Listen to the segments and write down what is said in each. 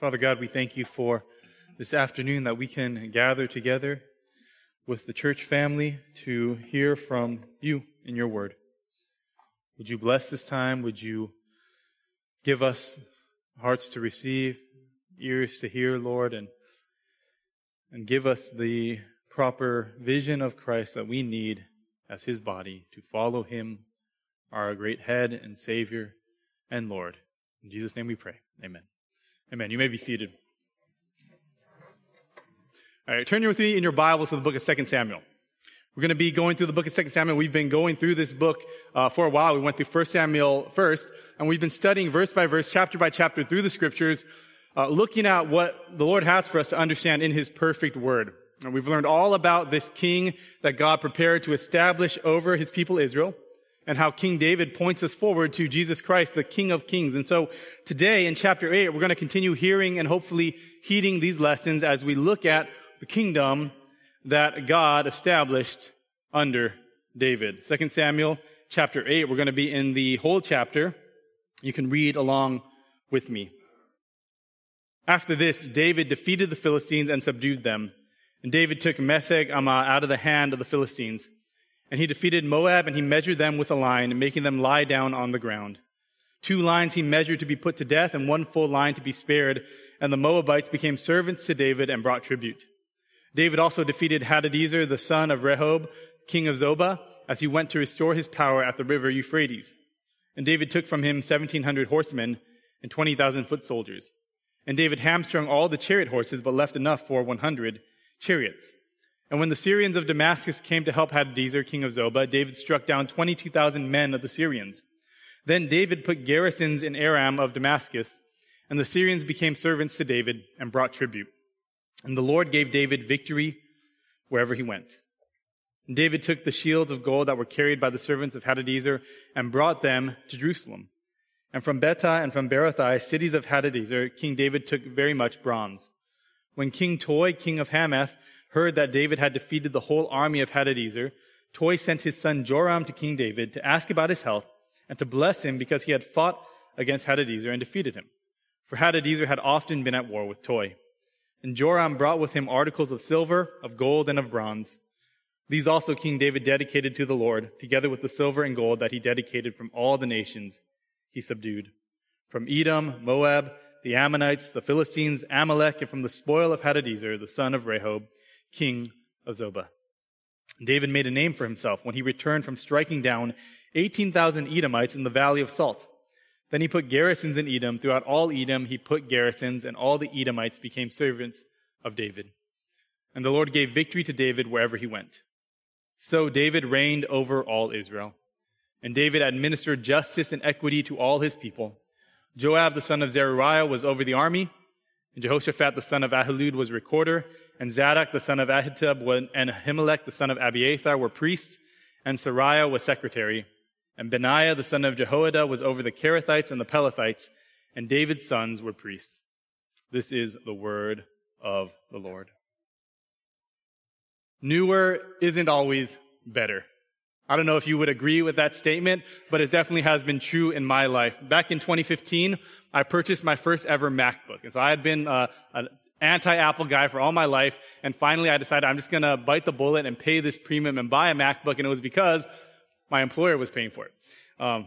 Father God, we thank you for this afternoon that we can gather together with the church family to hear from you in your word. Would you bless this time? Would you give us hearts to receive, ears to hear, Lord, and, and give us the proper vision of Christ that we need as his body to follow him, our great head and Savior and Lord. In Jesus' name we pray. Amen. Amen. You may be seated. All right, turn with me in your Bibles to the book of 2 Samuel. We're going to be going through the book of 2 Samuel. We've been going through this book uh, for a while. We went through 1 Samuel first, and we've been studying verse by verse, chapter by chapter through the scriptures, uh, looking at what the Lord has for us to understand in His perfect word. And we've learned all about this king that God prepared to establish over His people Israel and how King David points us forward to Jesus Christ, the King of Kings. And so today in chapter 8, we're going to continue hearing and hopefully heeding these lessons as we look at the kingdom that God established under David. 2 Samuel chapter 8, we're going to be in the whole chapter. You can read along with me. After this, David defeated the Philistines and subdued them. And David took Metheg Ammah out of the hand of the Philistines. And he defeated Moab and he measured them with a line, making them lie down on the ground. Two lines he measured to be put to death and one full line to be spared. And the Moabites became servants to David and brought tribute. David also defeated Hadadezer, the son of Rehob, king of Zobah, as he went to restore his power at the river Euphrates. And David took from him 1700 horsemen and 20,000 foot soldiers. And David hamstrung all the chariot horses, but left enough for 100 chariots. And when the Syrians of Damascus came to help Hadadezer, king of Zobah, David struck down 22,000 men of the Syrians. Then David put garrisons in Aram of Damascus, and the Syrians became servants to David and brought tribute. And the Lord gave David victory wherever he went. And David took the shields of gold that were carried by the servants of Hadadezer and brought them to Jerusalem. And from Betah and from Berothai, cities of Hadadezer, King David took very much bronze. When King Toi, king of Hamath, heard that David had defeated the whole army of Hadadezer, Toi sent his son Joram to King David to ask about his health and to bless him because he had fought against Hadadezer and defeated him. For Hadadezer had often been at war with Toi. And Joram brought with him articles of silver, of gold, and of bronze. These also King David dedicated to the Lord, together with the silver and gold that he dedicated from all the nations he subdued. From Edom, Moab, the Ammonites, the Philistines, Amalek, and from the spoil of Hadadezer, the son of Rehob, king of Zobah. David made a name for himself when he returned from striking down 18,000 Edomites in the valley of Salt. Then he put garrisons in Edom. Throughout all Edom, he put garrisons, and all the Edomites became servants of David. And the Lord gave victory to David wherever he went. So David reigned over all Israel. And David administered justice and equity to all his people. Joab, the son of Zeruiah, was over the army. And Jehoshaphat, the son of Ahilud, was recorder. And Zadok, the son of Ahitub, and Ahimelech, the son of Abiathar, were priests. And Seraiah was secretary. And Benaiah, the son of Jehoiada, was over the Kerethites and the Pelethites, and David's sons were priests. This is the word of the Lord. Newer isn't always better. I don't know if you would agree with that statement, but it definitely has been true in my life. Back in 2015, I purchased my first ever MacBook. And so I had been uh, an anti-Apple guy for all my life, and finally I decided I'm just gonna bite the bullet and pay this premium and buy a MacBook, and it was because my employer was paying for it. Um,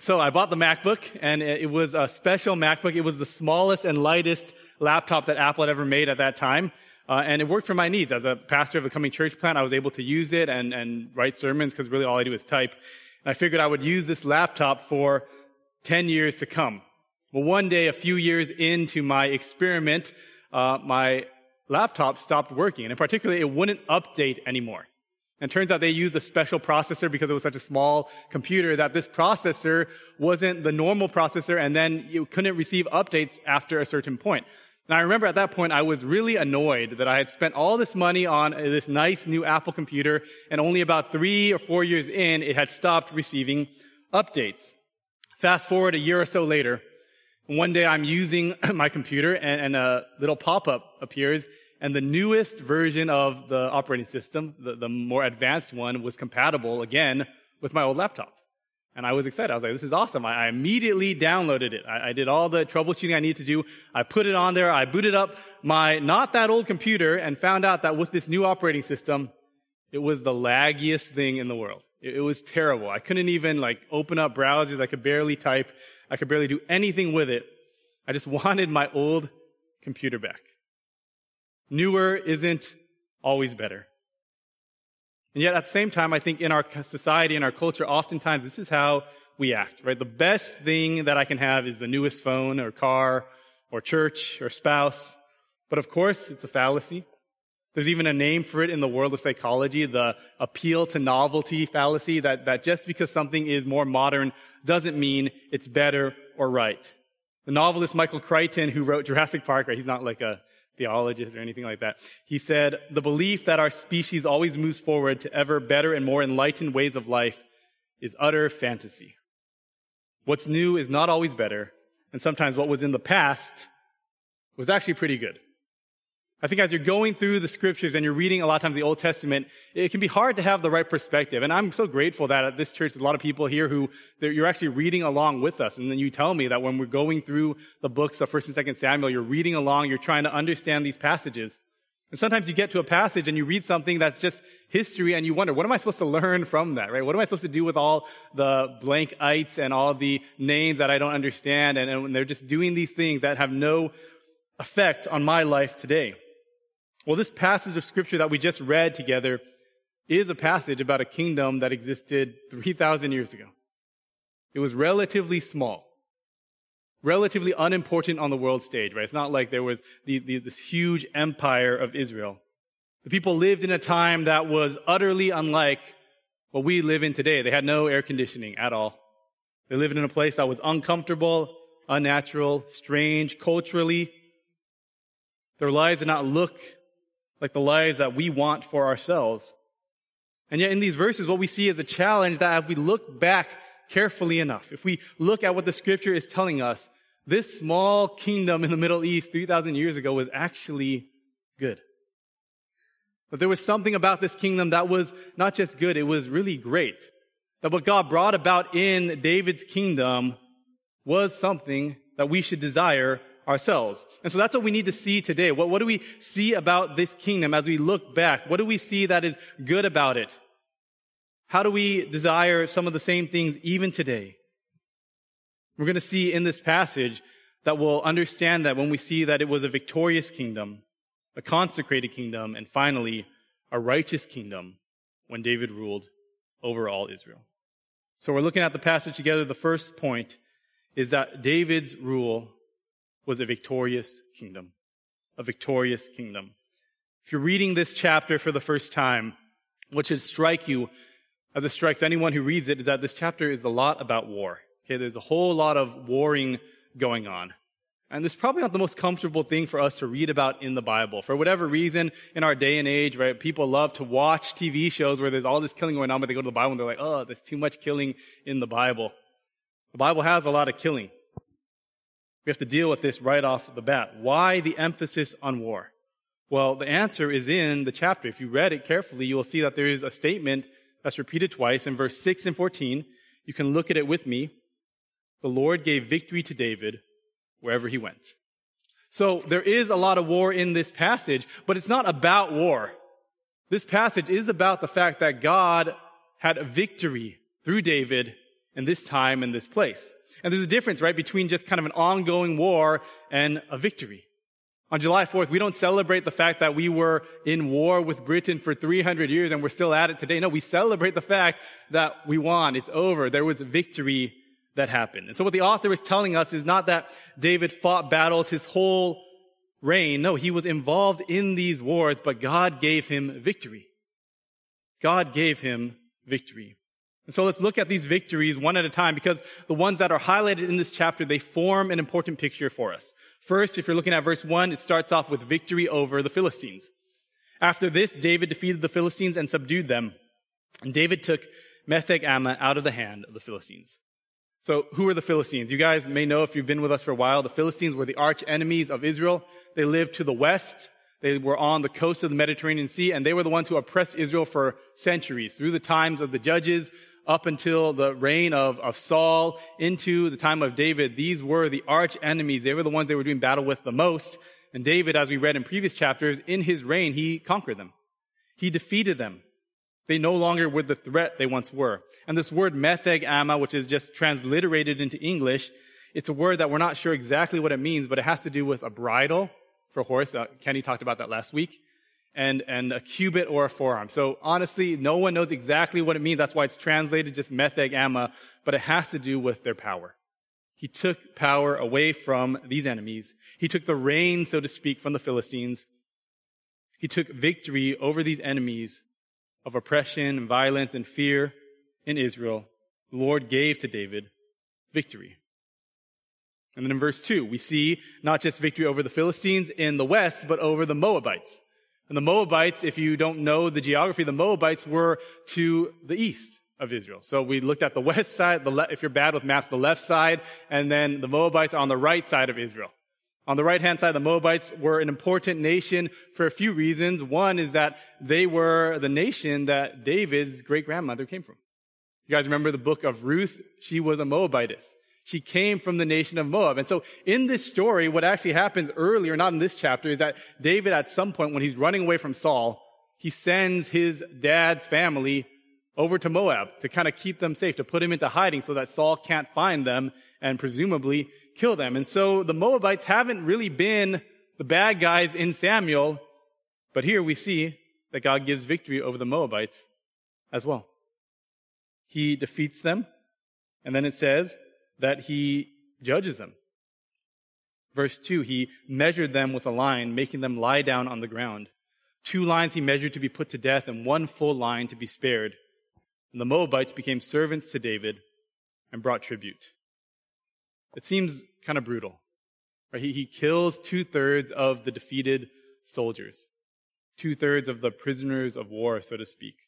so I bought the MacBook, and it was a special MacBook. It was the smallest and lightest laptop that Apple had ever made at that time. Uh, and it worked for my needs. As a pastor of a coming church plant, I was able to use it and, and write sermons because really all I do is type. And I figured I would use this laptop for 10 years to come. Well, one day, a few years into my experiment, uh, my laptop stopped working. And in particular, it wouldn't update anymore. And turns out they used a special processor because it was such a small computer that this processor wasn't the normal processor and then you couldn't receive updates after a certain point. And I remember at that point I was really annoyed that I had spent all this money on this nice new Apple computer and only about three or four years in it had stopped receiving updates. Fast forward a year or so later, one day I'm using my computer and, and a little pop-up appears and the newest version of the operating system, the, the more advanced one, was compatible again with my old laptop. And I was excited. I was like, this is awesome. I, I immediately downloaded it. I, I, did all the troubleshooting I need to do. I put it on there. I booted up my not that old computer and found out that with this new operating system, it was the laggiest thing in the world. It, it was terrible. I couldn't even like open up browsers. I could barely type. I could barely do anything with it. I just wanted my old computer back. Newer isn't always better. And yet at the same time, I think in our society, in our culture, oftentimes this is how we act, right? The best thing that I can have is the newest phone or car or church or spouse. But of course, it's a fallacy. There's even a name for it in the world of psychology, the appeal to novelty fallacy, that, that just because something is more modern doesn't mean it's better or right. The novelist Michael Crichton, who wrote Jurassic Park, right? He's not like a theologist or anything like that. He said, the belief that our species always moves forward to ever better and more enlightened ways of life is utter fantasy. What's new is not always better, and sometimes what was in the past was actually pretty good. I think as you're going through the scriptures and you're reading a lot of times the Old Testament, it can be hard to have the right perspective. And I'm so grateful that at this church, a lot of people here who you're actually reading along with us. And then you tell me that when we're going through the books of 1st and 2nd Samuel, you're reading along, you're trying to understand these passages. And sometimes you get to a passage and you read something that's just history and you wonder, what am I supposed to learn from that, right? What am I supposed to do with all the blank ites and all the names that I don't understand? And, and they're just doing these things that have no effect on my life today. Well, this passage of scripture that we just read together is a passage about a kingdom that existed 3,000 years ago. It was relatively small, relatively unimportant on the world stage, right? It's not like there was the, the, this huge empire of Israel. The people lived in a time that was utterly unlike what we live in today. They had no air conditioning at all. They lived in a place that was uncomfortable, unnatural, strange, culturally. Their lives did not look like the lives that we want for ourselves. And yet in these verses, what we see is a challenge that if we look back carefully enough, if we look at what the scripture is telling us, this small kingdom in the Middle East 3,000 years ago was actually good. But there was something about this kingdom that was not just good, it was really great. That what God brought about in David's kingdom was something that we should desire ourselves. And so that's what we need to see today. What, what do we see about this kingdom as we look back? What do we see that is good about it? How do we desire some of the same things even today? We're going to see in this passage that we'll understand that when we see that it was a victorious kingdom, a consecrated kingdom, and finally, a righteous kingdom when David ruled over all Israel. So we're looking at the passage together. The first point is that David's rule was a victorious kingdom. A victorious kingdom. If you're reading this chapter for the first time, what should strike you, as it strikes anyone who reads it, is that this chapter is a lot about war. Okay, there's a whole lot of warring going on. And this is probably not the most comfortable thing for us to read about in the Bible. For whatever reason, in our day and age, right, people love to watch TV shows where there's all this killing going on, but they go to the Bible and they're like, oh, there's too much killing in the Bible. The Bible has a lot of killing. We have to deal with this right off the bat. Why the emphasis on war? Well, the answer is in the chapter. If you read it carefully, you will see that there is a statement that's repeated twice in verse 6 and 14. You can look at it with me. The Lord gave victory to David wherever he went. So there is a lot of war in this passage, but it's not about war. This passage is about the fact that God had a victory through David in this time and this place. And there's a difference, right, between just kind of an ongoing war and a victory. On July 4th, we don't celebrate the fact that we were in war with Britain for 300 years and we're still at it today. No, we celebrate the fact that we won. It's over. There was victory that happened. And so what the author is telling us is not that David fought battles his whole reign. No, he was involved in these wars, but God gave him victory. God gave him victory. And so let's look at these victories one at a time because the ones that are highlighted in this chapter, they form an important picture for us. First, if you're looking at verse one, it starts off with victory over the Philistines. After this, David defeated the Philistines and subdued them. And David took Metheg Ammah out of the hand of the Philistines. So who are the Philistines? You guys may know if you've been with us for a while, the Philistines were the arch enemies of Israel. They lived to the west. They were on the coast of the Mediterranean Sea, and they were the ones who oppressed Israel for centuries, through the times of the judges, up until the reign of, of Saul into the time of David, these were the arch enemies. They were the ones they were doing battle with the most. And David, as we read in previous chapters, in his reign, he conquered them. He defeated them. They no longer were the threat they once were. And this word metheg amma, which is just transliterated into English, it's a word that we're not sure exactly what it means, but it has to do with a bridle for a horse. Uh, Kenny talked about that last week. And, and a cubit or a forearm. So honestly, no one knows exactly what it means. That's why it's translated just metheg amma, but it has to do with their power. He took power away from these enemies. He took the reign, so to speak, from the Philistines. He took victory over these enemies of oppression and violence and fear in Israel. The Lord gave to David victory. And then in verse 2, we see not just victory over the Philistines in the west, but over the Moabites. And the Moabites, if you don't know the geography, the Moabites were to the east of Israel. So we looked at the west side, the le- if you're bad with maps, the left side, and then the Moabites on the right side of Israel. On the right hand side, the Moabites were an important nation for a few reasons. One is that they were the nation that David's great grandmother came from. You guys remember the book of Ruth? She was a Moabitess. She came from the nation of Moab. And so in this story, what actually happens earlier, not in this chapter, is that David at some point when he's running away from Saul, he sends his dad's family over to Moab to kind of keep them safe, to put him into hiding so that Saul can't find them and presumably kill them. And so the Moabites haven't really been the bad guys in Samuel, but here we see that God gives victory over the Moabites as well. He defeats them, and then it says, that he judges them. Verse 2, he measured them with a line, making them lie down on the ground. Two lines he measured to be put to death, and one full line to be spared. And the Moabites became servants to David and brought tribute. It seems kind of brutal. Right? He, he kills two thirds of the defeated soldiers, two thirds of the prisoners of war, so to speak.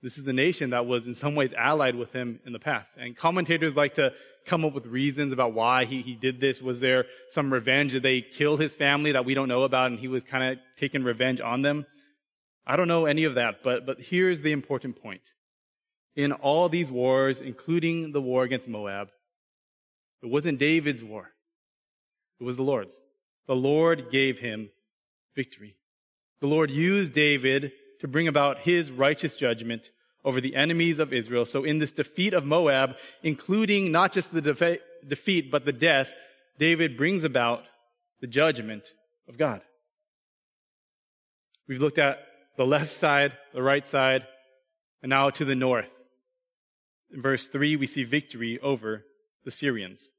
This is the nation that was in some ways allied with him in the past. And commentators like to come up with reasons about why he, he did this. Was there some revenge? Did they kill his family that we don't know about and he was kind of taking revenge on them? I don't know any of that, but, but here's the important point. In all these wars, including the war against Moab, it wasn't David's war. It was the Lord's. The Lord gave him victory. The Lord used David to bring about his righteous judgment over the enemies of Israel. So in this defeat of Moab, including not just the defe- defeat, but the death, David brings about the judgment of God. We've looked at the left side, the right side, and now to the north. In verse 3, we see victory over the Syrians.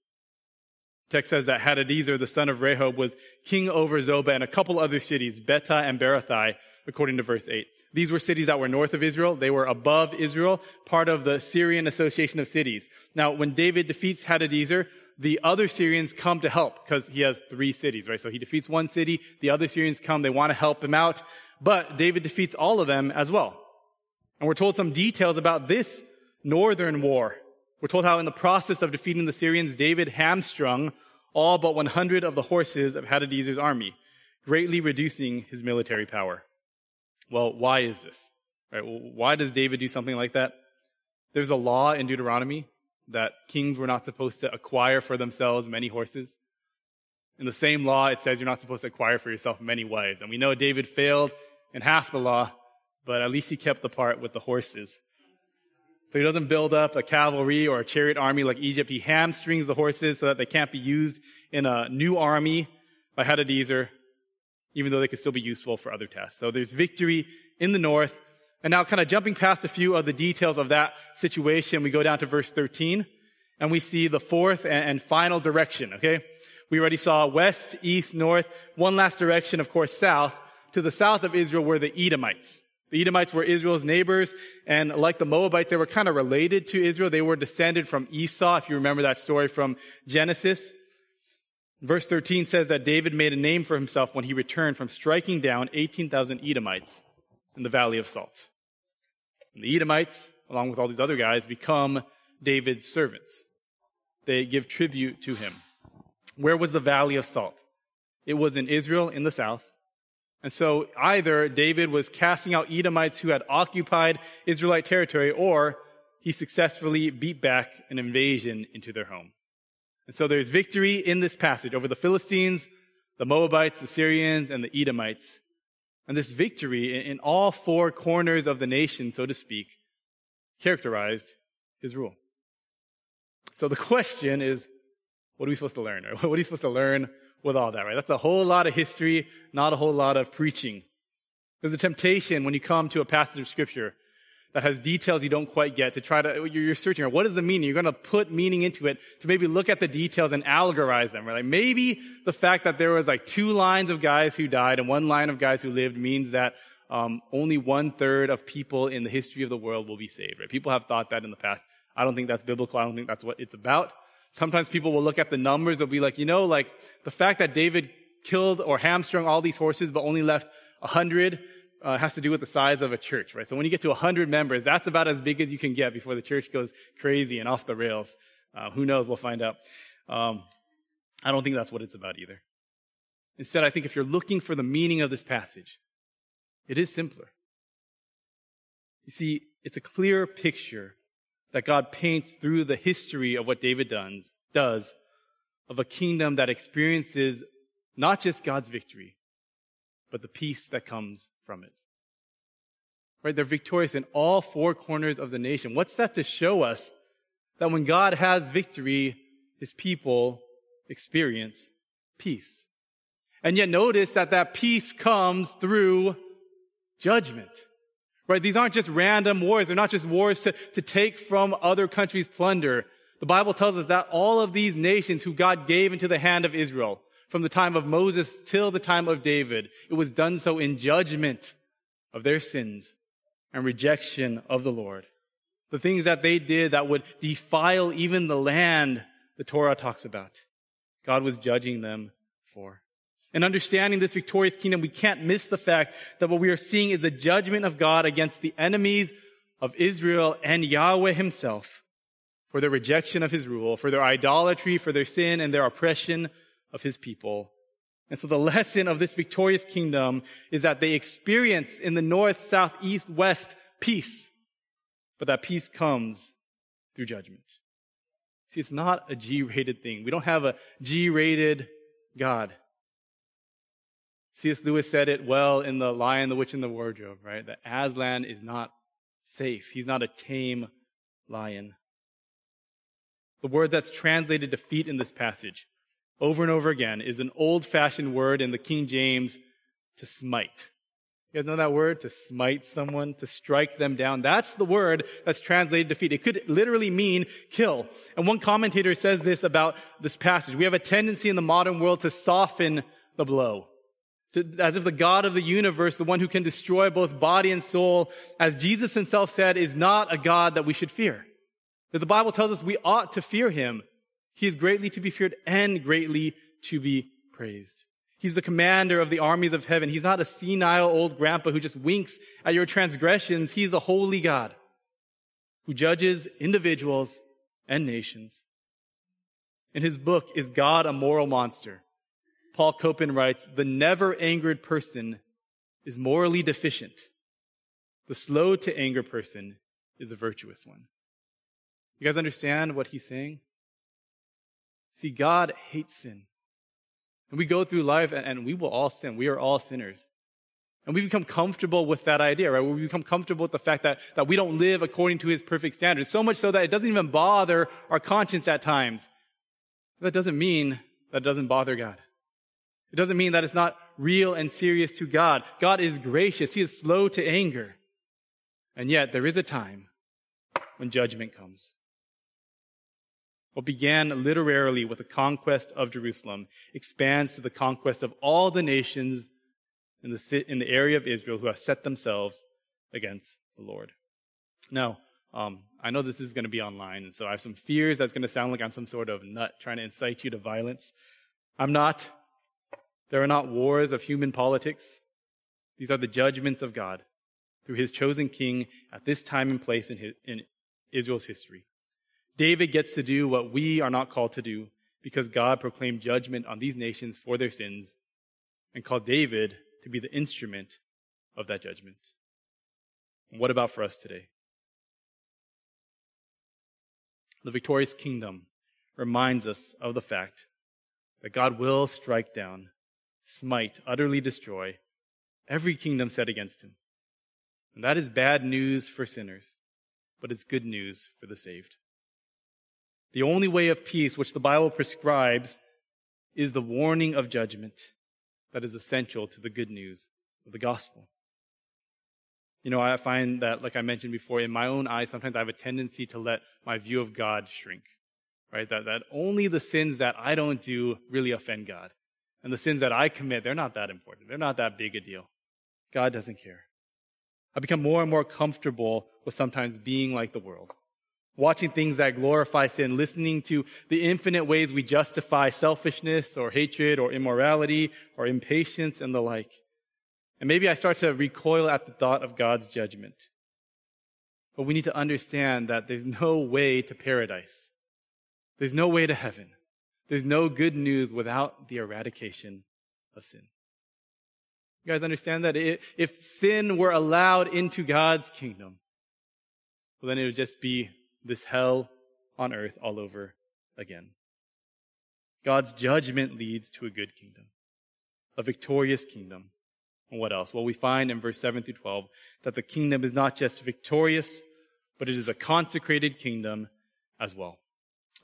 Text says that Hadadezer, the son of Rehob, was king over Zobah and a couple other cities, Betah and Berothai, according to verse 8. These were cities that were north of Israel. They were above Israel, part of the Syrian Association of Cities. Now, when David defeats Hadadezer, the other Syrians come to help because he has three cities, right? So he defeats one city. The other Syrians come. They want to help him out. But David defeats all of them as well. And we're told some details about this northern war. We're told how in the process of defeating the Syrians, David hamstrung all but 100 of the horses of Hadadezer's army, greatly reducing his military power. Well, why is this? Right? Well, why does David do something like that? There's a law in Deuteronomy that kings were not supposed to acquire for themselves many horses. In the same law, it says you're not supposed to acquire for yourself many wives. And we know David failed in half the law, but at least he kept the part with the horses. So he doesn't build up a cavalry or a chariot army like Egypt. He hamstrings the horses so that they can't be used in a new army by Hadadezer even though they could still be useful for other tests. So there's victory in the north. And now kind of jumping past a few of the details of that situation, we go down to verse 13 and we see the fourth and, final direction, okay? We already saw west, east, north, one last direction, of course, south. To the south of Israel were the Edomites. The Edomites were Israel's neighbors, and like the Moabites, they were kind of related to Israel. They were descended from Esau, if you remember that story from Genesis. Verse 13 says that David made a name for himself when he returned from striking down 18,000 Edomites in the Valley of Salt. And the Edomites, along with all these other guys, become David's servants. They give tribute to him. Where was the Valley of Salt? It was in Israel in the south. And so either David was casting out Edomites who had occupied Israelite territory, or he successfully beat back an invasion into their home. And so there's victory in this passage over the Philistines, the Moabites, the Syrians, and the Edomites. And this victory in all four corners of the nation, so to speak, characterized his rule. So the question is, what are we supposed to learn? What are you supposed to learn with all that, right? That's a whole lot of history, not a whole lot of preaching. There's a temptation when you come to a passage of scripture that has details you don't quite get to try to, you're searching, what is the meaning? You're going to put meaning into it to maybe look at the details and allegorize them, right? Like maybe the fact that there was like two lines of guys who died and one line of guys who lived means that um, only one third of people in the history of the world will be saved, right? People have thought that in the past. I don't think that's biblical. I don't think that's what it's about. Sometimes people will look at the numbers. They'll be like, you know, like the fact that David killed or hamstrung all these horses but only left a hundred uh, has to do with the size of a church, right? So when you get to 100 members, that's about as big as you can get before the church goes crazy and off the rails. Uh, who knows? We'll find out. Um, I don't think that's what it's about either. Instead, I think if you're looking for the meaning of this passage, it is simpler. You see, it's a clear picture that God paints through the history of what David does, does of a kingdom that experiences not just God's victory, but the peace that comes from it. Right? They're victorious in all four corners of the nation. What's that to show us? That when God has victory, his people experience peace. And yet notice that that peace comes through judgment. Right? These aren't just random wars. They're not just wars to, to take from other countries plunder. The Bible tells us that all of these nations who God gave into the hand of Israel, from the time of Moses till the time of David. It was done so in judgment of their sins and rejection of the Lord. The things that they did that would defile even the land the Torah talks about. God was judging them for. In understanding this victorious kingdom, we can't miss the fact that what we are seeing is the judgment of God against the enemies of Israel and Yahweh himself for their rejection of his rule, for their idolatry, for their sin and their oppression of his people. And so the lesson of this victorious kingdom is that they experience in the north, south, east, west peace. But that peace comes through judgment. See, it's not a G-rated thing. We don't have a G-rated God. C.S. Lewis said it well in The Lion, the Witch, and the Wardrobe, right? That Aslan is not safe. He's not a tame lion. The word that's translated defeat in this passage over and over again is an old fashioned word in the King James to smite. You guys know that word? To smite someone, to strike them down. That's the word that's translated defeat. It could literally mean kill. And one commentator says this about this passage. We have a tendency in the modern world to soften the blow. To, as if the God of the universe, the one who can destroy both body and soul, as Jesus himself said, is not a God that we should fear. That the Bible tells us we ought to fear him. He is greatly to be feared and greatly to be praised. He's the commander of the armies of heaven. He's not a senile old grandpa who just winks at your transgressions. He's a holy God who judges individuals and nations. In his book, Is God a Moral Monster? Paul Copan writes, the never angered person is morally deficient. The slow to anger person is a virtuous one. You guys understand what he's saying? See, God hates sin. And we go through life and, and we will all sin. We are all sinners. And we become comfortable with that idea, right? We become comfortable with the fact that, that we don't live according to his perfect standards. So much so that it doesn't even bother our conscience at times. That doesn't mean that it doesn't bother God. It doesn't mean that it's not real and serious to God. God is gracious. He is slow to anger. And yet there is a time when judgment comes. What began literally with the conquest of Jerusalem expands to the conquest of all the nations in the, in the area of Israel who have set themselves against the Lord. Now, um, I know this is going to be online, and so I have some fears that's going to sound like I'm some sort of nut trying to incite you to violence. I'm not. There are not wars of human politics. These are the judgments of God through his chosen king at this time and place in, his, in Israel's history. David gets to do what we are not called to do because God proclaimed judgment on these nations for their sins and called David to be the instrument of that judgment. And what about for us today? the victorious kingdom reminds us of the fact that God will strike down, smite, utterly destroy every kingdom set against him. And that is bad news for sinners, but it's good news for the saved. The only way of peace which the Bible prescribes is the warning of judgment that is essential to the good news of the gospel. You know, I find that, like I mentioned before, in my own eyes, sometimes I have a tendency to let my view of God shrink, right? That, that only the sins that I don't do really offend God. And the sins that I commit, they're not that important. They're not that big a deal. God doesn't care. I become more and more comfortable with sometimes being like the world, watching things that glorify sin, listening to the infinite ways we justify selfishness or hatred or immorality or impatience and the like. And maybe I start to recoil at the thought of God's judgment. But we need to understand that there's no way to paradise. There's no way to heaven. There's no good news without the eradication of sin. You guys understand that? If sin were allowed into God's kingdom, well, then it would just be this hell on earth all over again. God's judgment leads to a good kingdom, a victorious kingdom. And what else? Well, we find in verse 7 through 12 that the kingdom is not just victorious, but it is a consecrated kingdom as well.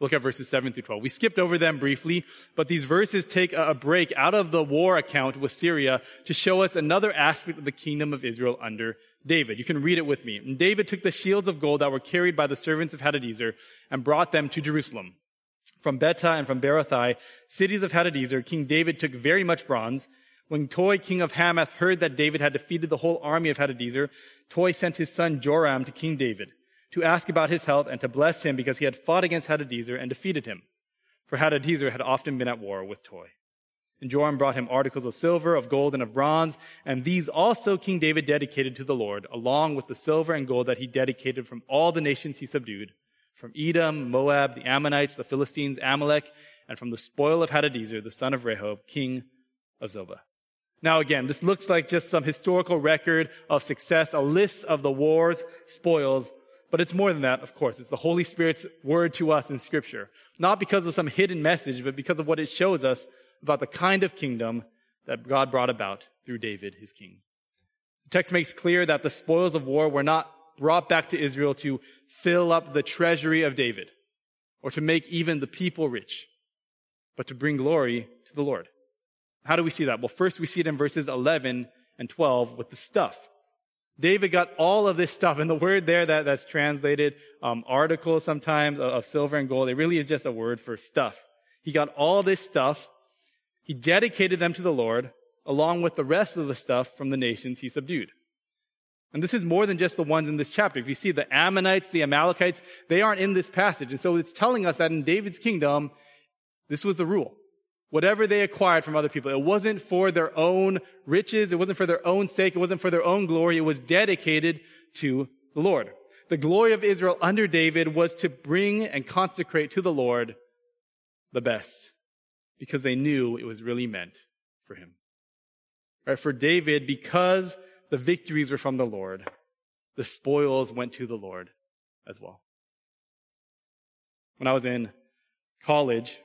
Look at verses 7 through 12. We skipped over them briefly, but these verses take a break out of the war account with Syria to show us another aspect of the kingdom of Israel under David. You can read it with me. And David took the shields of gold that were carried by the servants of Hadadezer and brought them to Jerusalem. From Betah and from Berothai, cities of Hadadezer, King David took very much bronze. When Toi, king of Hamath, heard that David had defeated the whole army of Hadadezer, Toi sent his son Joram to King David to ask about his health and to bless him because he had fought against Hadadezer and defeated him. For Hadadezer had often been at war with Toi. And Joram brought him articles of silver, of gold, and of bronze, and these also King David dedicated to the Lord, along with the silver and gold that he dedicated from all the nations he subdued, from Edom, Moab, the Ammonites, the Philistines, Amalek, and from the spoil of Hadadezer, the son of Rehob, king of Zobah. Now again, this looks like just some historical record of success, a list of the war's spoils but it's more than that, of course. It's the Holy Spirit's word to us in Scripture. Not because of some hidden message, but because of what it shows us about the kind of kingdom that God brought about through David, his king. The text makes clear that the spoils of war were not brought back to Israel to fill up the treasury of David or to make even the people rich, but to bring glory to the Lord. How do we see that? Well, first we see it in verses 11 and 12 with the stuff. David got all of this stuff, and the word there that, that's translated um, articles sometimes of, of silver and gold, it really is just a word for stuff. He got all this stuff. He dedicated them to the Lord, along with the rest of the stuff from the nations he subdued. And this is more than just the ones in this chapter. If you see the Ammonites, the Amalekites, they aren't in this passage. And so it's telling us that in David's kingdom, this was the rule whatever they acquired from other people. It wasn't for their own riches. It wasn't for their own sake. It wasn't for their own glory. It was dedicated to the Lord. The glory of Israel under David was to bring and consecrate to the Lord the best because they knew it was really meant for him. Right? For David, because the victories were from the Lord, the spoils went to the Lord as well. When I was in college,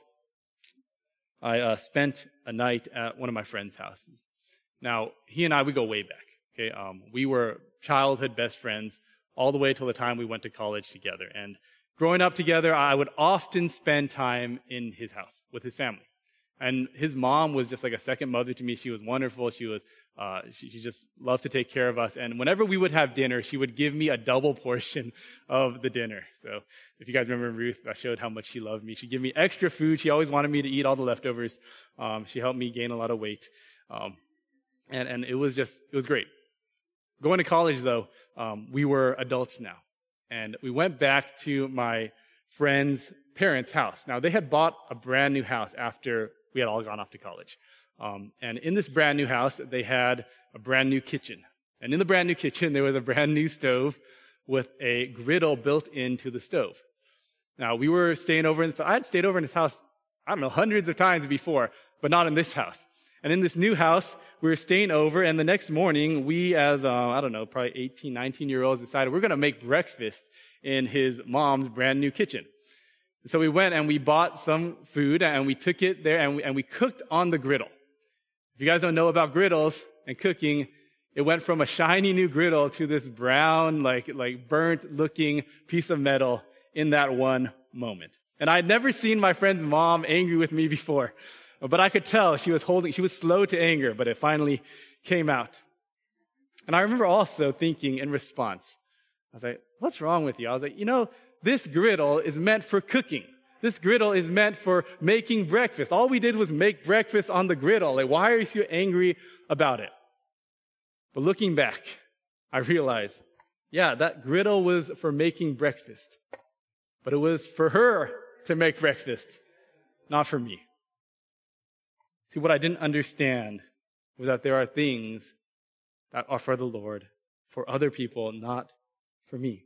I uh, spent a night at one of my friend's houses. Now, he and I, we go way back. Okay, um, we were childhood best friends all the way till the time we went to college together. And growing up together, I would often spend time in his house with his family. And his mom was just like a second mother to me. She was wonderful. She was, uh, she, she, just loved to take care of us. And whenever we would have dinner, she would give me a double portion of the dinner. So if you guys remember Ruth, I showed how much she loved me. She'd give me extra food. She always wanted me to eat all the leftovers. Um, she helped me gain a lot of weight. Um, and, and it was just, it was great. Going to college though, um, we were adults now. And we went back to my friend's parents' house. Now they had bought a brand new house after we had all gone off to college. Um, and in this brand new house, they had a brand new kitchen. And in the brand new kitchen, there was a brand new stove with a griddle built into the stove. Now, we were staying over in, so I had stayed over in this house, I don't know, hundreds of times before, but not in this house. And in this new house, we were staying over, and the next morning, we as, uh, I don't know, probably 18, 19 year olds decided we're going to make breakfast in his mom's brand new kitchen. So we went and we bought some food and we took it there and we, and we cooked on the griddle. If you guys don't know about griddles and cooking, it went from a shiny new griddle to this brown, like, like burnt looking piece of metal in that one moment. And I'd never seen my friend's mom angry with me before, but I could tell she was holding, she was slow to anger, but it finally came out. And I remember also thinking in response, I was like, what's wrong with you? I was like, you know, this griddle is meant for cooking. This griddle is meant for making breakfast. All we did was make breakfast on the griddle. Like, why are you so angry about it? But looking back, I realized, yeah, that griddle was for making breakfast. But it was for her to make breakfast, not for me. See, what I didn't understand was that there are things that are for the Lord, for other people, not for me.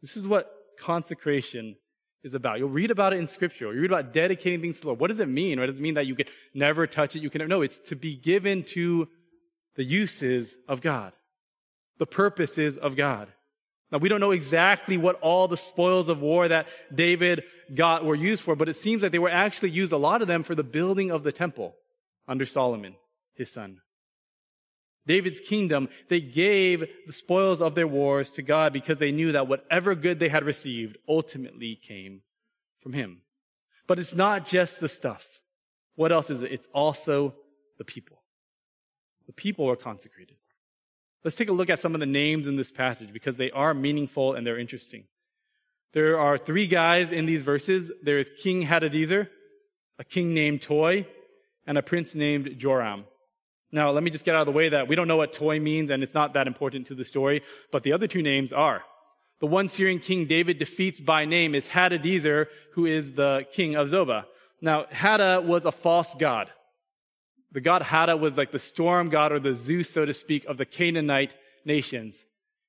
This is what consecration is about. You'll read about it in scripture. You read about dedicating things to the Lord. What does it mean? What does it mean that you can never touch it? You can no, it's to be given to the uses of God, the purposes of God. Now we don't know exactly what all the spoils of war that David got were used for, but it seems that they were actually used, a lot of them, for the building of the temple under Solomon, his son. David's kingdom, they gave the spoils of their wars to God because they knew that whatever good they had received ultimately came from him. But it's not just the stuff. What else is it? It's also the people. The people were consecrated. Let's take a look at some of the names in this passage because they are meaningful and they're interesting. There are three guys in these verses. There is King Hadadezer, a king named Toi, and a prince named Joram. Now, let me just get out of the way that we don't know what toy means and it's not that important to the story, but the other two names are. The one Syrian king David defeats by name is Hadadezer, who is the king of Zobah. Now, Hada was a false god. The god Hada was like the storm god or the Zeus, so to speak, of the Canaanite nations,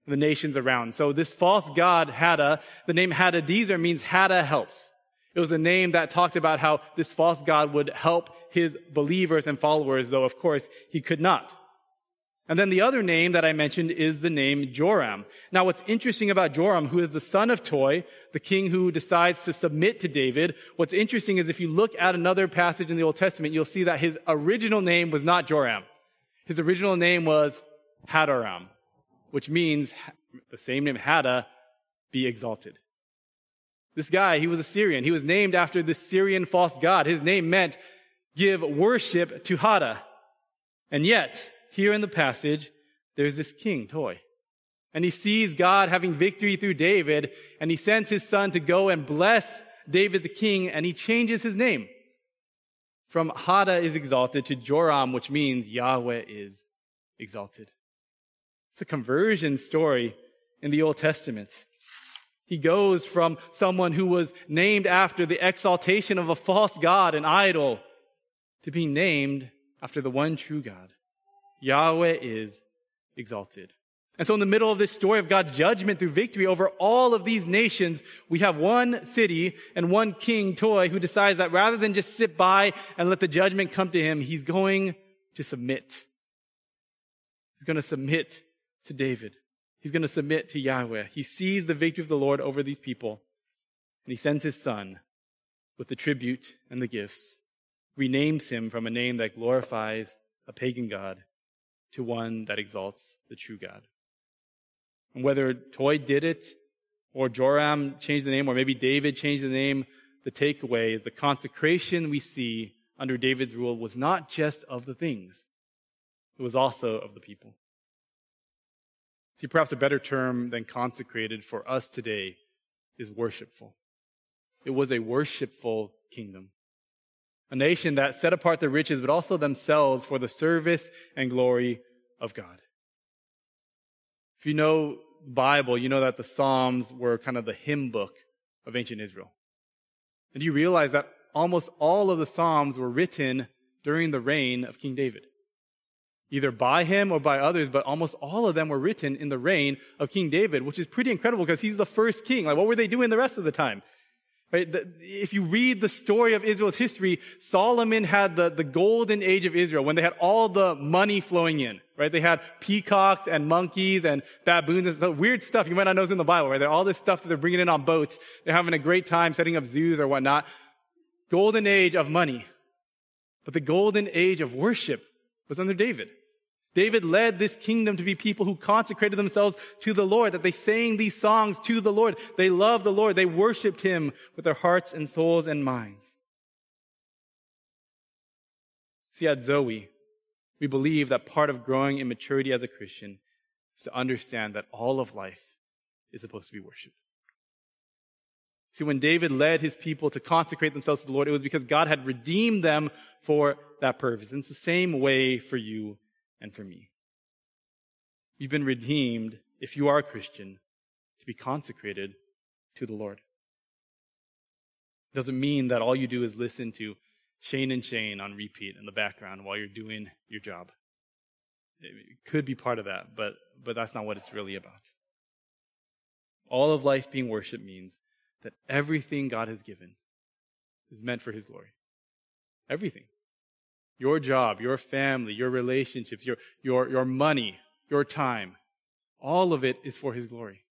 the nations around. So this false god Hada, the name Hadadezer means Hada helps. It was a name that talked about how this false god would help his believers and followers, though of course he could not. And then the other name that I mentioned is the name Joram. Now what's interesting about Joram, who is the son of Toi, the king who decides to submit to David, what's interesting is if you look at another passage in the Old Testament, you'll see that his original name was not Joram. His original name was Hadoram, which means the same name Hada, be exalted. This guy, he was a Syrian. He was named after the Syrian false god. His name meant give worship to Hada. And yet, here in the passage, there's this king, Toi. And he sees God having victory through David, and he sends his son to go and bless David the king, and he changes his name. From Hada is exalted to Joram, which means Yahweh is exalted. It's a conversion story in the Old Testament. He goes from someone who was named after the exaltation of a false God, an idol, to be named after the one true God. Yahweh is exalted. And so in the middle of this story of God's judgment through victory over all of these nations, we have one city and one king, Toi, who decides that rather than just sit by and let the judgment come to him, he's going to submit. He's going to submit to David. He's going to submit to Yahweh. He sees the victory of the Lord over these people, and he sends his son with the tribute and the gifts renames him from a name that glorifies a pagan god to one that exalts the true God. And whether Toi did it, or Joram changed the name, or maybe David changed the name, the takeaway is the consecration we see under David's rule was not just of the things, it was also of the people. See, perhaps a better term than consecrated for us today is worshipful. It was a worshipful kingdom a nation that set apart the riches, but also themselves for the service and glory of God. If you know Bible, you know that the Psalms were kind of the hymn book of ancient Israel. And you realize that almost all of the Psalms were written during the reign of King David. Either by him or by others, but almost all of them were written in the reign of King David, which is pretty incredible because he's the first king. Like, what were they doing the rest of the time? Right? The, if you read the story of Israel's history, Solomon had the, the golden age of Israel when they had all the money flowing in, right? They had peacocks and monkeys and baboons and stuff, weird stuff you might not know is in the Bible, right? They're all this stuff that they're bringing in on boats. They're having a great time setting up zoos or whatnot. Golden age of money. But the golden age of worship was under David. David led this kingdom to be people who consecrated themselves to the Lord, that they sang these songs to the Lord. They loved the Lord. They worshiped him with their hearts and souls and minds. See, at Zoe, we believe that part of growing in maturity as a Christian is to understand that all of life is supposed to be worship. See, when David led his people to consecrate themselves to the Lord, it was because God had redeemed them for that purpose. And it's the same way for you and for me. You've been redeemed, if you are a Christian, to be consecrated to the Lord. It doesn't mean that all you do is listen to Shane and Shane on repeat in the background while you're doing your job. It could be part of that, but, but that's not what it's really about. All of life being worship means that everything God has given is meant for His glory. Everything. Your job, your family, your relationships, your, your, your money, your time, all of it is for His glory.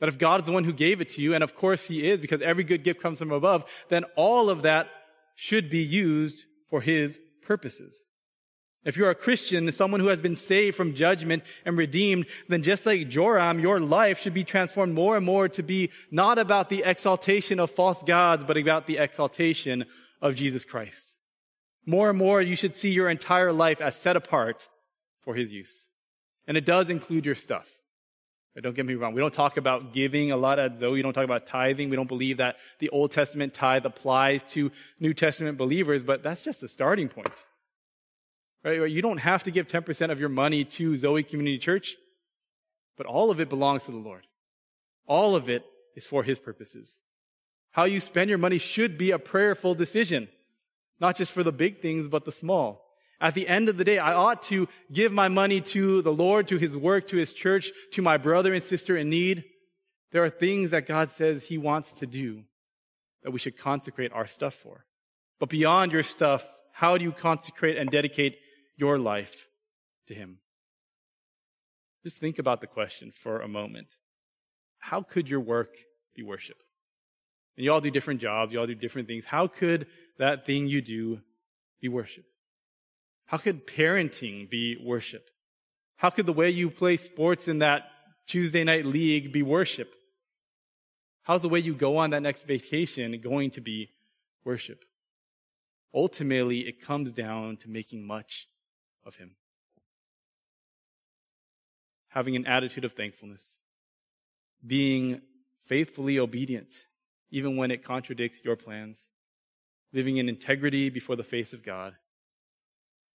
That if God is the one who gave it to you, and of course He is, because every good gift comes from above, then all of that should be used for His purposes. If you're a Christian, someone who has been saved from judgment and redeemed, then just like Joram, your life should be transformed more and more to be not about the exaltation of false gods, but about the exaltation of Jesus Christ. More and more, you should see your entire life as set apart for His use. And it does include your stuff. But don't get me wrong. We don't talk about giving a lot at Zoe. We don't talk about tithing. We don't believe that the Old Testament tithe applies to New Testament believers, but that's just a starting point. Right? You don't have to give 10% of your money to Zoe Community Church, but all of it belongs to the Lord. All of it is for His purposes. How you spend your money should be a prayerful decision. Not just for the big things, but the small. At the end of the day, I ought to give my money to the Lord, to His work, to His church, to my brother and sister in need. There are things that God says He wants to do that we should consecrate our stuff for. But beyond your stuff, how do you consecrate and dedicate your life to Him? Just think about the question for a moment. How could your work be worship? And you all do different jobs, you all do different things. How could that thing you do be worship? How could parenting be worship? How could the way you play sports in that Tuesday night league be worship? How's the way you go on that next vacation going to be worship? Ultimately, it comes down to making much of Him. Having an attitude of thankfulness. Being faithfully obedient, even when it contradicts your plans living in integrity before the face of God,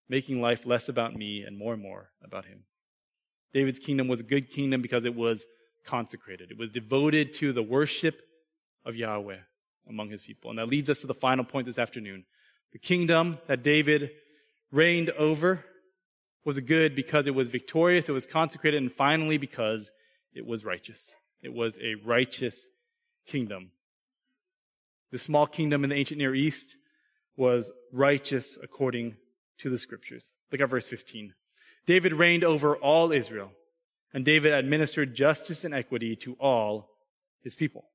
making life less about me and more and more about Him. David's kingdom was a good kingdom because it was consecrated. It was devoted to the worship of Yahweh among his people. And that leads us to the final point this afternoon. The kingdom that David reigned over was good because it was victorious, it was consecrated, and finally because it was righteous. It was a righteous kingdom. The small kingdom in the ancient Near East was righteous according to the scriptures. Look at verse 15. David reigned over all Israel, and David administered justice and equity to all his people.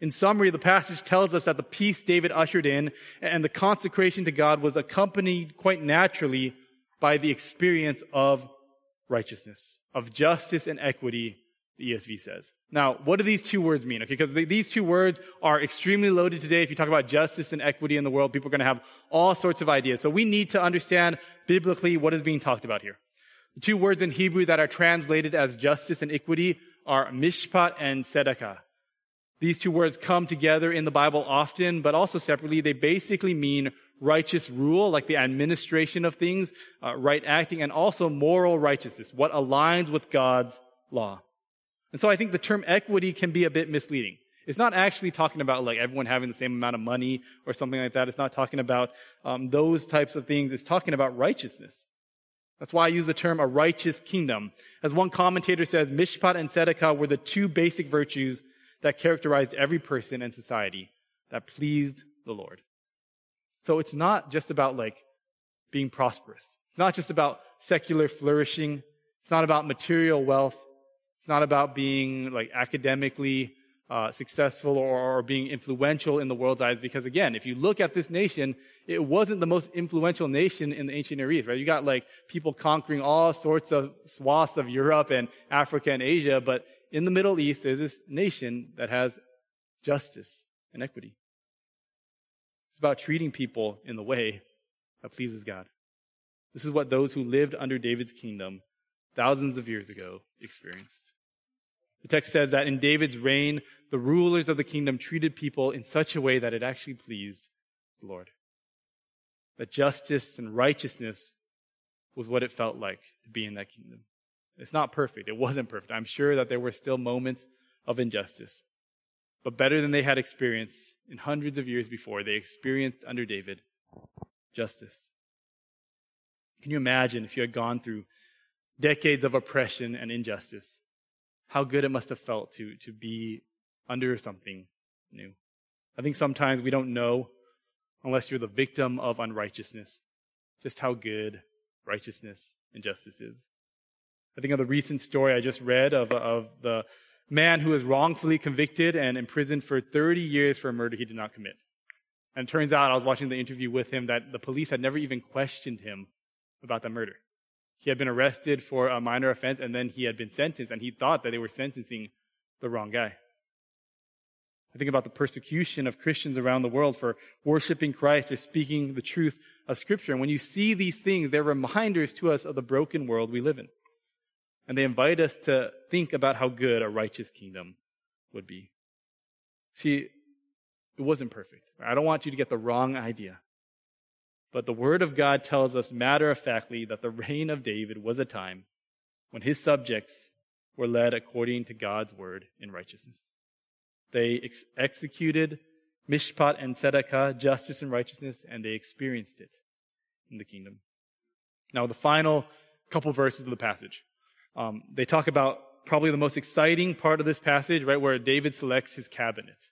In summary, the passage tells us that the peace David ushered in and the consecration to God was accompanied quite naturally by the experience of righteousness, of justice and equity the ESV says. Now, what do these two words mean? Okay, because these two words are extremely loaded today. If you talk about justice and equity in the world, people are going to have all sorts of ideas. So we need to understand biblically what is being talked about here. The two words in Hebrew that are translated as justice and equity are mishpat and tzedakah. These two words come together in the Bible often, but also separately. They basically mean righteous rule, like the administration of things, uh, right acting, and also moral righteousness, what aligns with God's law. And so I think the term equity can be a bit misleading. It's not actually talking about like everyone having the same amount of money or something like that. It's not talking about um, those types of things. It's talking about righteousness. That's why I use the term a righteous kingdom. As one commentator says, Mishpat and Tzedakah were the two basic virtues that characterized every person and society that pleased the Lord. So it's not just about like being prosperous. It's not just about secular flourishing. It's not about material wealth. It's not about being like academically uh, successful or, or being influential in the world's eyes. Because again, if you look at this nation, it wasn't the most influential nation in the ancient Near East, right? You got like people conquering all sorts of swaths of Europe and Africa and Asia, but in the Middle East, there's this nation that has justice and equity. It's about treating people in the way that pleases God. This is what those who lived under David's kingdom thousands of years ago experienced. The text says that in David's reign, the rulers of the kingdom treated people in such a way that it actually pleased the Lord. That justice and righteousness was what it felt like to be in that kingdom. It's not perfect. It wasn't perfect. I'm sure that there were still moments of injustice. But better than they had experienced in hundreds of years before, they experienced under David justice. Can you imagine if you had gone through decades of oppression and injustice? How good it must have felt to, to be under something new. I think sometimes we don't know, unless you're the victim of unrighteousness, just how good righteousness and justice is. I think of the recent story I just read of, of the man who was wrongfully convicted and imprisoned for 30 years for a murder he did not commit. And it turns out, I was watching the interview with him, that the police had never even questioned him about the murder. He had been arrested for a minor offense and then he had been sentenced, and he thought that they were sentencing the wrong guy. I think about the persecution of Christians around the world for worshiping Christ or speaking the truth of Scripture. And when you see these things, they're reminders to us of the broken world we live in. And they invite us to think about how good a righteous kingdom would be. See, it wasn't perfect. I don't want you to get the wrong idea. But the Word of God tells us matter of factly that the reign of David was a time when his subjects were led according to God's Word in righteousness. They ex- executed mishpat and tzedakah, justice and righteousness, and they experienced it in the kingdom. Now, the final couple verses of the passage. Um, they talk about probably the most exciting part of this passage, right, where David selects his cabinet.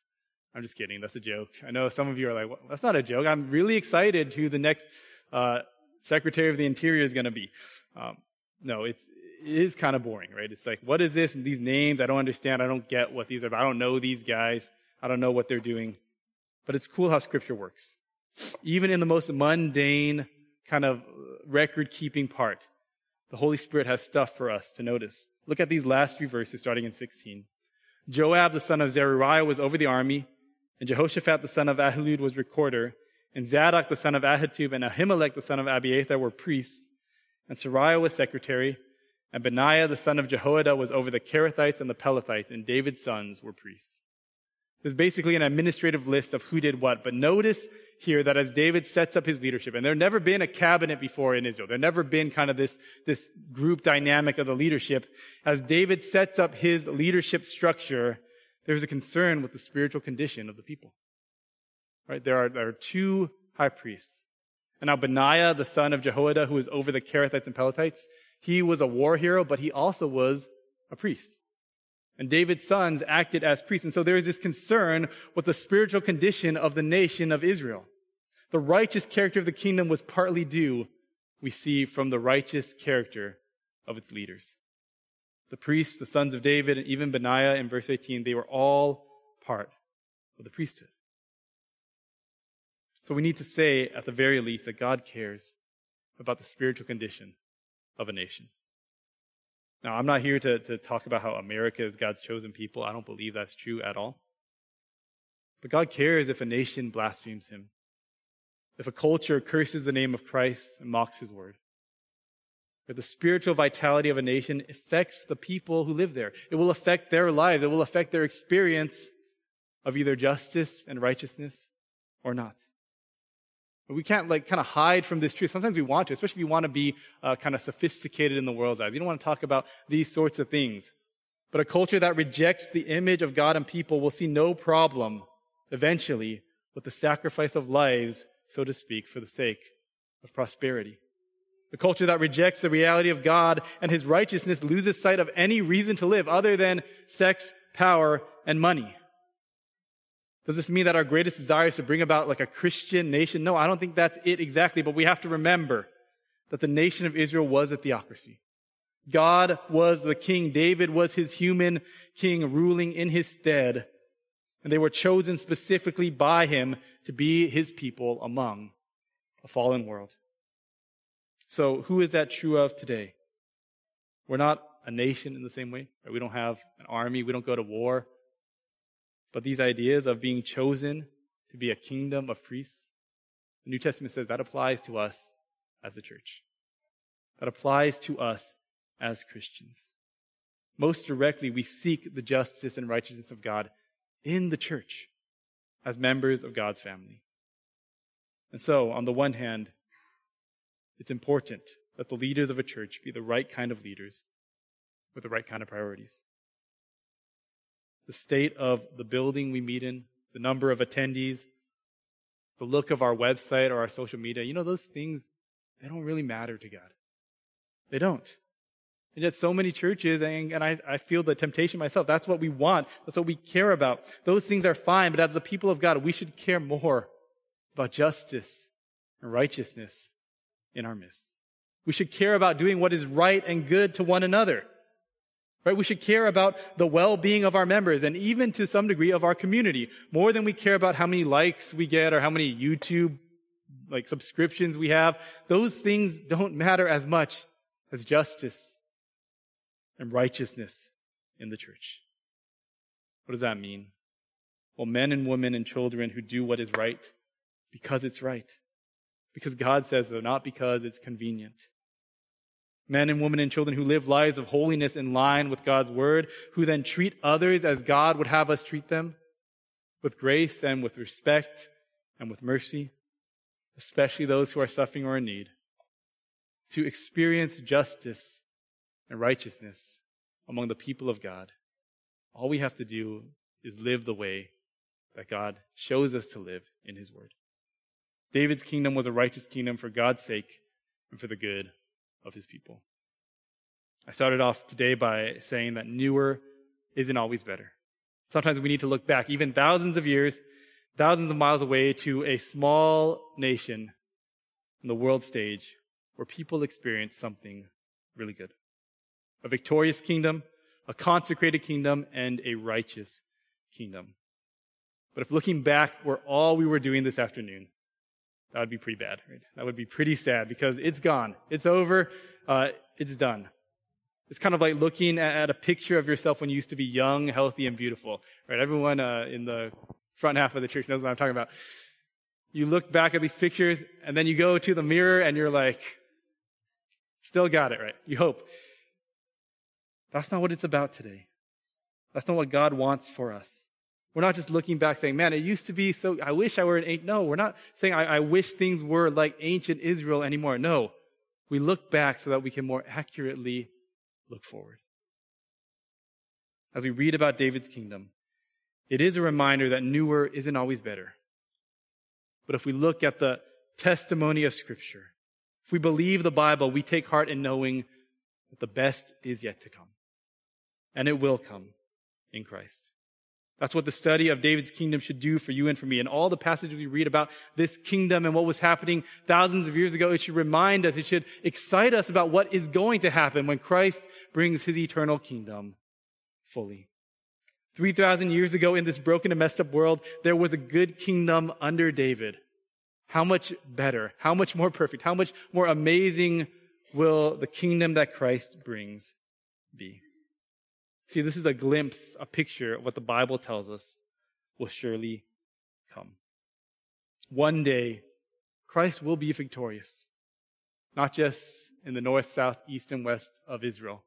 I'm just kidding. That's a joke. I know some of you are like, well, that's not a joke. I'm really excited who the next uh, Secretary of the Interior is going to be. Um, no, it's, it is kind of boring, right? It's like, what is this? And these names, I don't understand. I don't get what these are. I don't know these guys. I don't know what they're doing. But it's cool how scripture works. Even in the most mundane kind of record keeping part, the Holy Spirit has stuff for us to notice. Look at these last three verses starting in 16. Joab, the son of Zeruiah, was over the army, and Jehoshaphat, the son of Ahilud, was recorder, and Zadok, the son of Ahitub, and Ahimelech, the son of Abiathar, were priests, and Seraiah was secretary, and Benaiah, the son of Jehoiada, was over the Kerethites and the Pelethites, and David's sons were priests. There's basically an administrative list of who did what, but notice here that as David sets up his leadership, and there never been a cabinet before in Israel, there never been kind of this, this group dynamic of the leadership. As David sets up his leadership structure, there's a concern with the spiritual condition of the people. Right? There are, there are two high priests. And now Benaiah, the son of Jehoiada, who was over the Kerethites and Pelethites, he was a war hero, but he also was a priest. And David's sons acted as priests. And so there is this concern with the spiritual condition of the nation of Israel. The righteous character of the kingdom was partly due, we see, from the righteous character of its leaders. The priests, the sons of David, and even Benaiah in verse 18, they were all part of the priesthood. So we need to say, at the very least, that God cares about the spiritual condition of a nation. Now, I'm not here to, to talk about how America is God's chosen people. I don't believe that's true at all. But God cares if a nation blasphemes him, if a culture curses the name of Christ and mocks his word. If the spiritual vitality of a nation affects the people who live there, it will affect their lives. It will affect their experience of either justice and righteousness or not. We can't like kind of hide from this truth. Sometimes we want to, especially if you want to be uh, kind of sophisticated in the world's eyes. You don't want to talk about these sorts of things. But a culture that rejects the image of God and people will see no problem eventually with the sacrifice of lives, so to speak, for the sake of prosperity. A culture that rejects the reality of God and his righteousness loses sight of any reason to live other than sex, power, and money. Does this mean that our greatest desire is to bring about like a Christian nation? No, I don't think that's it exactly, but we have to remember that the nation of Israel was a theocracy. God was the king. David was his human king ruling in his stead. And they were chosen specifically by him to be his people among a fallen world. So who is that true of today? We're not a nation in the same way. Right? We don't have an army. We don't go to war. But these ideas of being chosen to be a kingdom of priests, the New Testament says that applies to us as a church. That applies to us as Christians. Most directly, we seek the justice and righteousness of God in the church as members of God's family. And so, on the one hand, it's important that the leaders of a church be the right kind of leaders with the right kind of priorities the state of the building we meet in, the number of attendees, the look of our website or our social media, you know, those things, they don't really matter to God. They don't. And yet so many churches, and, and I, I feel the temptation myself, that's what we want. That's what we care about. Those things are fine, but as the people of God, we should care more about justice and righteousness in our midst. We should care about doing what is right and good to one another. Right? We should care about the well-being of our members and even to some degree of our community more than we care about how many likes we get or how many YouTube like subscriptions we have. Those things don't matter as much as justice and righteousness in the church. What does that mean? Well, men and women and children who do what is right because it's right. Because God says so, not because it's convenient men and women and children who live lives of holiness in line with God's word, who then treat others as God would have us treat them, with grace and with respect and with mercy, especially those who are suffering or in need, to experience justice and righteousness among the people of God. All we have to do is live the way that God shows us to live in His Word. David's kingdom was a righteous kingdom for God's sake and for the good of his people. I started off today by saying that newer isn't always better. Sometimes we need to look back, even thousands of years, thousands of miles away, to a small nation on the world stage where people experience something really good. A victorious kingdom, a consecrated kingdom, and a righteous kingdom. But if looking back were all we were doing this afternoon, that would be pretty bad. Right? That would be pretty sad because it's gone. It's over. Uh, it's done. It's kind of like looking at a picture of yourself when you used to be young, healthy, and beautiful. Right? Everyone uh, in the front half of the church knows what I'm talking about. You look back at these pictures, and then you go to the mirror, and you're like, still got it right. You hope. That's not what it's about today. That's not what God wants for us. We're not just looking back saying, man, it used to be so, I wish I were an ancient. No, we're not saying, I, I wish things were like ancient Israel anymore. No. We look back so that we can more accurately look forward. As we read about David's kingdom, it is a reminder that newer isn't always better. But if we look at the testimony of Scripture, if we believe the Bible, we take heart in knowing that the best is yet to come. And it will come in Christ. That's what the study of David's kingdom should do for you and for me. And all the passages we read about this kingdom and what was happening thousands of years ago, it should remind us, it should excite us about what is going to happen when Christ brings his eternal kingdom fully. 3,000 years ago in this broken and messed up world, there was a good kingdom under David. How much better, how much more perfect, how much more amazing will the kingdom that Christ brings be? See, this is a glimpse, a picture of what the Bible tells us will surely come. One day, Christ will be victorious, not just in the north, south, east, and west of Israel,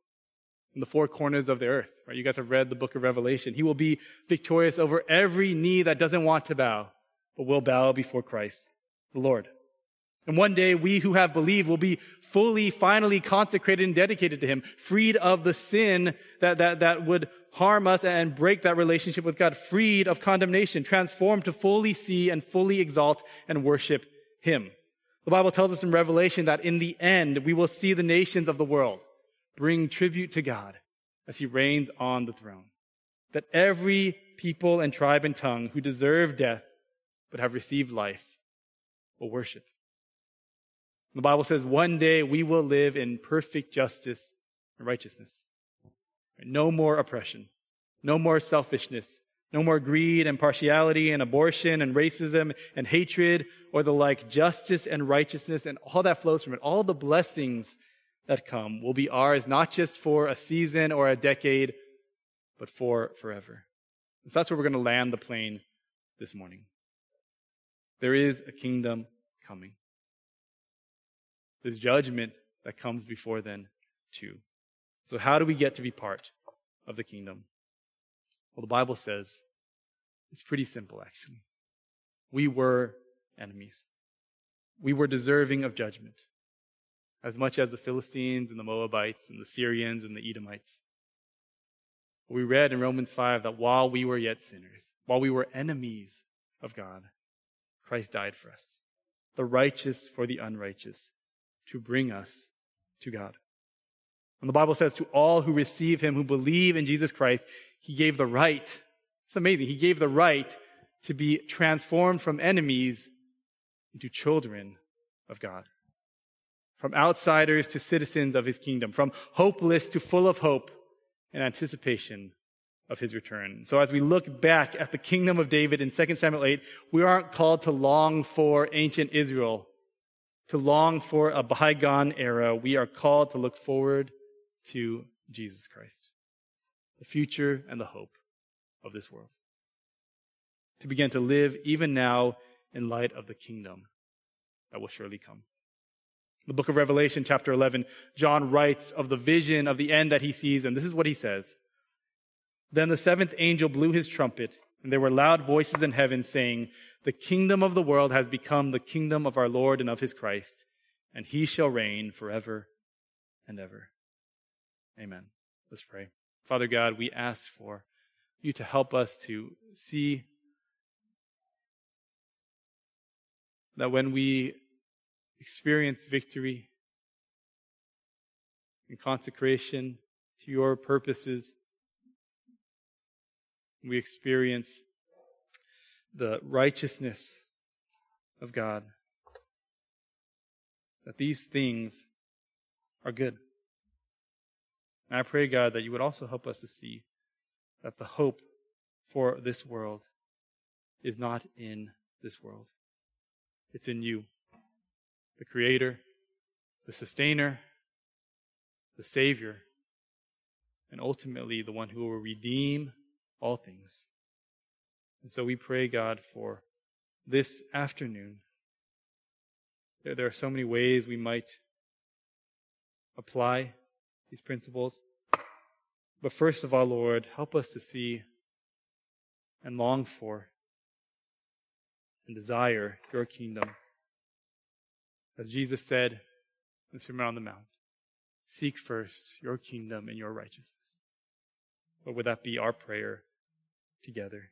in the four corners of the earth. Right? You guys have read the book of Revelation. He will be victorious over every knee that doesn't want to bow, but will bow before Christ, the Lord. And one day we who have believed will be fully, finally consecrated and dedicated to Him, freed of the sin that, that, that would harm us and break that relationship with God, freed of condemnation, transformed to fully see and fully exalt and worship Him. The Bible tells us in Revelation that in the end, we will see the nations of the world bring tribute to God as He reigns on the throne. that every people and tribe and tongue who deserve death but have received life will worship. The Bible says one day we will live in perfect justice and righteousness. No more oppression. No more selfishness. No more greed and partiality and abortion and racism and hatred or the like. Justice and righteousness and all that flows from it. All the blessings that come will be ours, not just for a season or a decade, but for forever. So that's where we're going to land the plane this morning. There is a kingdom coming. There's judgment that comes before then, too. So, how do we get to be part of the kingdom? Well, the Bible says it's pretty simple, actually. We were enemies. We were deserving of judgment, as much as the Philistines and the Moabites and the Syrians and the Edomites. We read in Romans 5 that while we were yet sinners, while we were enemies of God, Christ died for us, the righteous for the unrighteous, to bring us to God. And the Bible says, to all who receive him, who believe in Jesus Christ, he gave the right. It's amazing. He gave the right to be transformed from enemies into children of God. From outsiders to citizens of his kingdom. From hopeless to full of hope and anticipation of his return. So as we look back at the kingdom of David in 2 Samuel 8, we aren't called to long for ancient Israel, to long for a bygone era. We are called to look forward to Jesus Christ, the future and the hope of this world. To begin to live even now in light of the kingdom that will surely come. The book of Revelation, chapter 11, John writes of the vision of the end that he sees, and this is what he says. Then the seventh angel blew his trumpet, and there were loud voices in heaven saying, The kingdom of the world has become the kingdom of our Lord and of his Christ, and he shall reign forever and ever. Amen. Let's pray. Father God, we ask for you to help us to see that when we experience victory and consecration to your purposes, we experience the righteousness of God. That these things are good. And I pray, God, that you would also help us to see that the hope for this world is not in this world. It's in you, the Creator, the Sustainer, the Savior, and ultimately the one who will redeem all things. And so we pray, God, for this afternoon. There, are so many ways we might apply these principles. But first of all, Lord, help us to see and long for and desire your kingdom. As Jesus said in the Sermon on the Mount, seek first your kingdom and your righteousness. But would that be our prayer together?